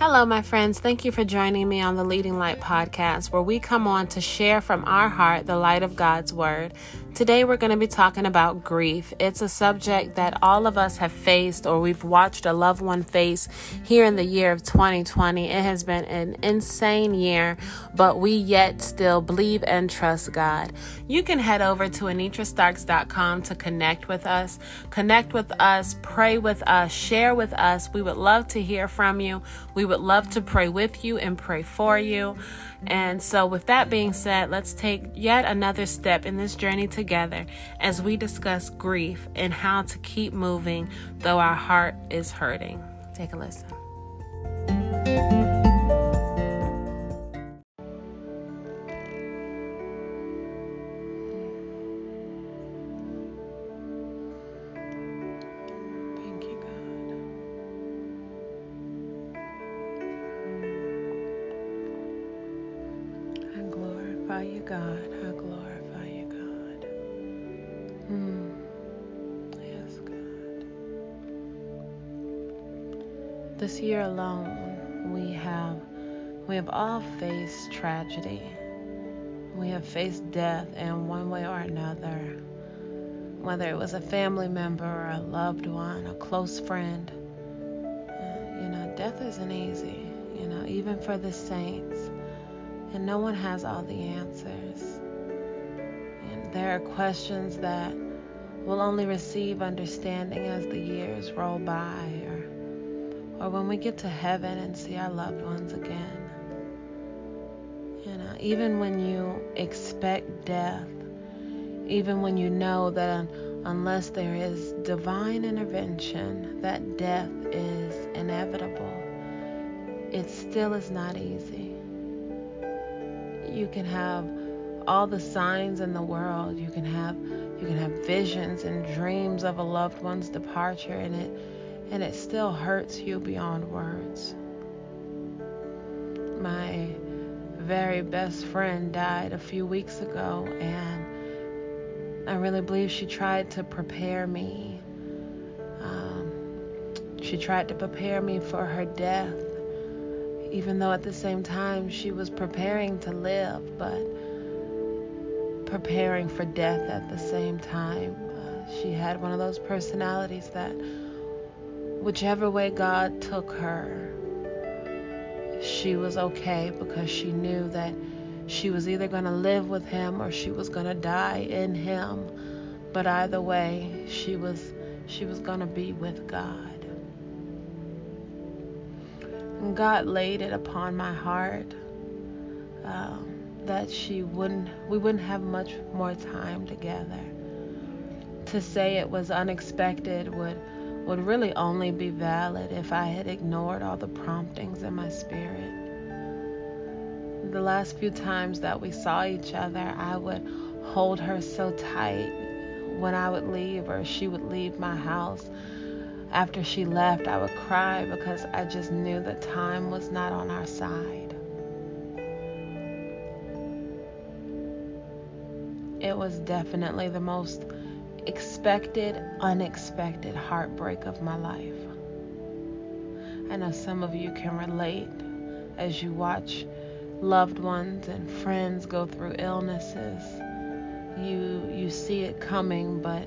Hello, my friends. Thank you for joining me on the Leading Light podcast, where we come on to share from our heart the light of God's Word. Today, we're going to be talking about grief. It's a subject that all of us have faced or we've watched a loved one face here in the year of 2020. It has been an insane year, but we yet still believe and trust God. You can head over to anitrastarks.com to connect with us, connect with us, pray with us, share with us. We would love to hear from you. We would love to pray with you and pray for you. And so, with that being said, let's take yet another step in this journey together as we discuss grief and how to keep moving though our heart is hurting. Take a listen. You, God. This year alone, we have we have all faced tragedy. We have faced death in one way or another. Whether it was a family member or a loved one, a close friend. You know, death isn't easy, you know, even for the saints and no one has all the answers. And there are questions that will only receive understanding as the years roll by or when we get to heaven and see our loved ones again. You know, even when you expect death, even when you know that un- unless there is divine intervention, that death is inevitable, it still is not easy you can have all the signs in the world. You can have you can have visions and dreams of a loved one's departure and it and it still hurts you beyond words. My very best friend died a few weeks ago and I really believe she tried to prepare me. Um, she tried to prepare me for her death even though at the same time she was preparing to live, but preparing for death at the same time. Uh, she had one of those personalities that, whichever way God took her, she was okay because she knew that she was either going to live with him or she was going to die in him. But either way, she was she was going to be with God. And God laid it upon my heart um, that she wouldn't, we wouldn't have much more time together. To say it was unexpected would would really only be valid if I had ignored all the promptings in my spirit. The last few times that we saw each other, I would hold her so tight when I would leave or she would leave my house after she left, I would cry because I just knew that time was not on our side. It was definitely the most expected, unexpected heartbreak of my life. I know some of you can relate as you watch loved ones and friends go through illnesses. You you see it coming, but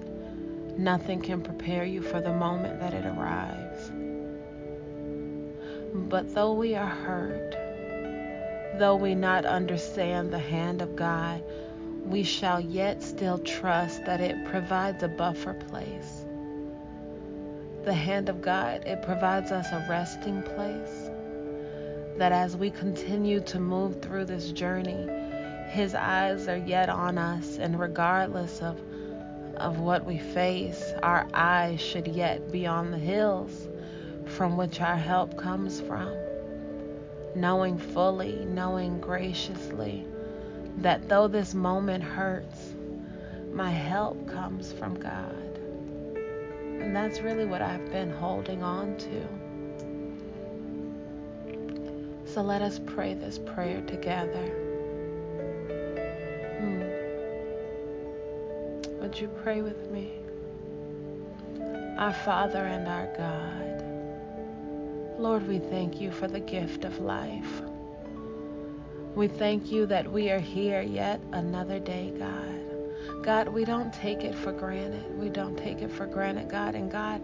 Nothing can prepare you for the moment that it arrives. But though we are hurt, though we not understand the hand of God, we shall yet still trust that it provides a buffer place. The hand of God, it provides us a resting place. That as we continue to move through this journey, His eyes are yet on us, and regardless of of what we face, our eyes should yet be on the hills from which our help comes from. Knowing fully, knowing graciously that though this moment hurts, my help comes from God. And that's really what I've been holding on to. So let us pray this prayer together. Hmm. Would you pray with me? Our Father and our God, Lord, we thank you for the gift of life. We thank you that we are here yet another day, God. God, we don't take it for granted. We don't take it for granted, God. And God,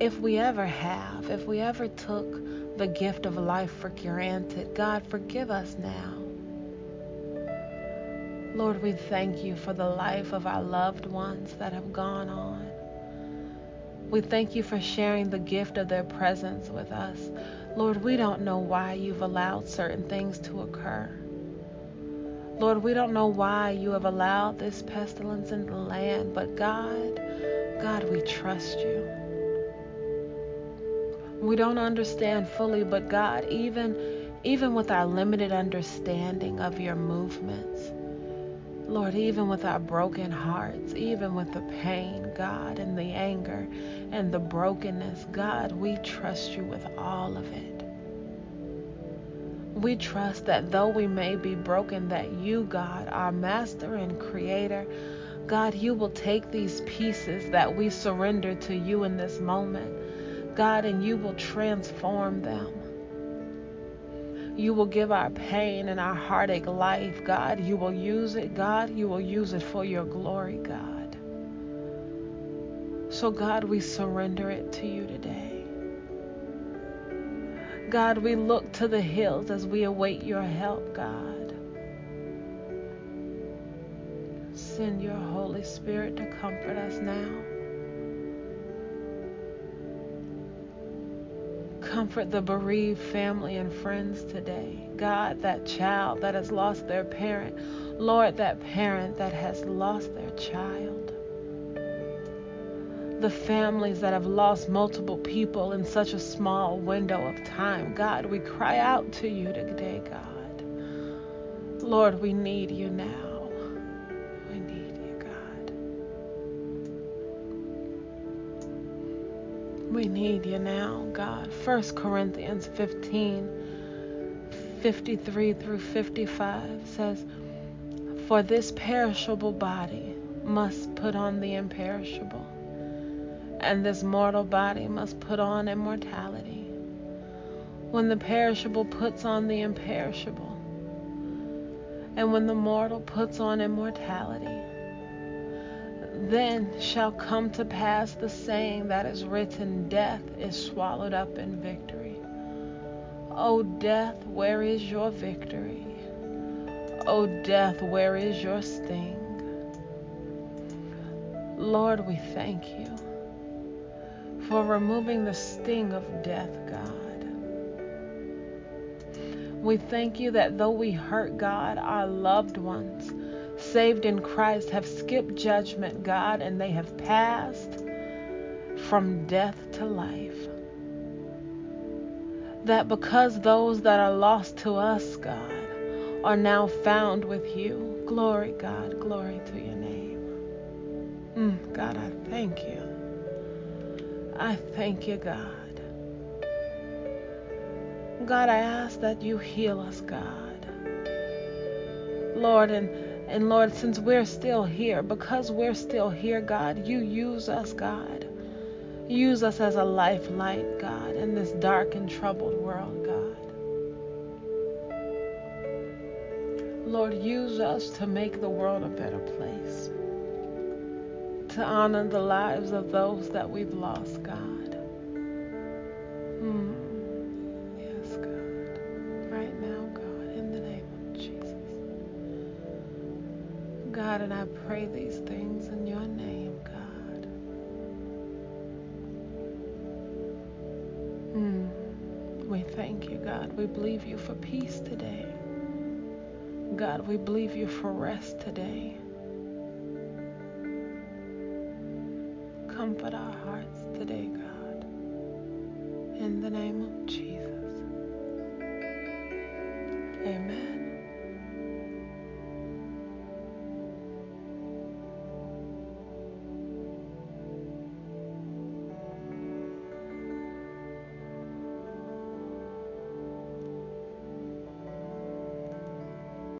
if we ever have, if we ever took the gift of life for granted, God, forgive us now. Lord, we thank you for the life of our loved ones that have gone on. We thank you for sharing the gift of their presence with us. Lord, we don't know why you've allowed certain things to occur. Lord, we don't know why you have allowed this pestilence in the land, but God, God, we trust you. We don't understand fully, but God, even even with our limited understanding of your movements, Lord, even with our broken hearts, even with the pain, God, and the anger and the brokenness, God, we trust you with all of it. We trust that though we may be broken, that you, God, our master and creator, God, you will take these pieces that we surrender to you in this moment, God, and you will transform them. You will give our pain and our heartache life, God. You will use it, God. You will use it for your glory, God. So, God, we surrender it to you today. God, we look to the hills as we await your help, God. Send your Holy Spirit to comfort us now. Comfort the bereaved family and friends today. God, that child that has lost their parent. Lord, that parent that has lost their child. The families that have lost multiple people in such a small window of time. God, we cry out to you today, God. Lord, we need you now. We need you God. We need you now, God. 1 Corinthians 15 53 through 55 says, For this perishable body must put on the imperishable, and this mortal body must put on immortality. When the perishable puts on the imperishable, and when the mortal puts on immortality, then shall come to pass the saying that is written Death is swallowed up in victory. O death, where is your victory? O death, where is your sting? Lord, we thank you for removing the sting of death, God. We thank you that though we hurt God, our loved ones, saved in Christ have skipped judgment, God, and they have passed from death to life. That because those that are lost to us, God, are now found with you. Glory, God, glory to your name. Mm, God, I thank you. I thank you, God. God, I ask that you heal us, God. Lord, and and Lord, since we're still here, because we're still here, God, you use us, God. Use us as a lifeline, God, in this dark and troubled world, God. Lord, use us to make the world a better place, to honor the lives of those that we've lost, God. Hmm. God, Right now, God, in the name of Jesus. God, and I pray these things in your name, God. Mm. We thank you, God. We believe you for peace today. God, we believe you for rest today. Today, God. Uh,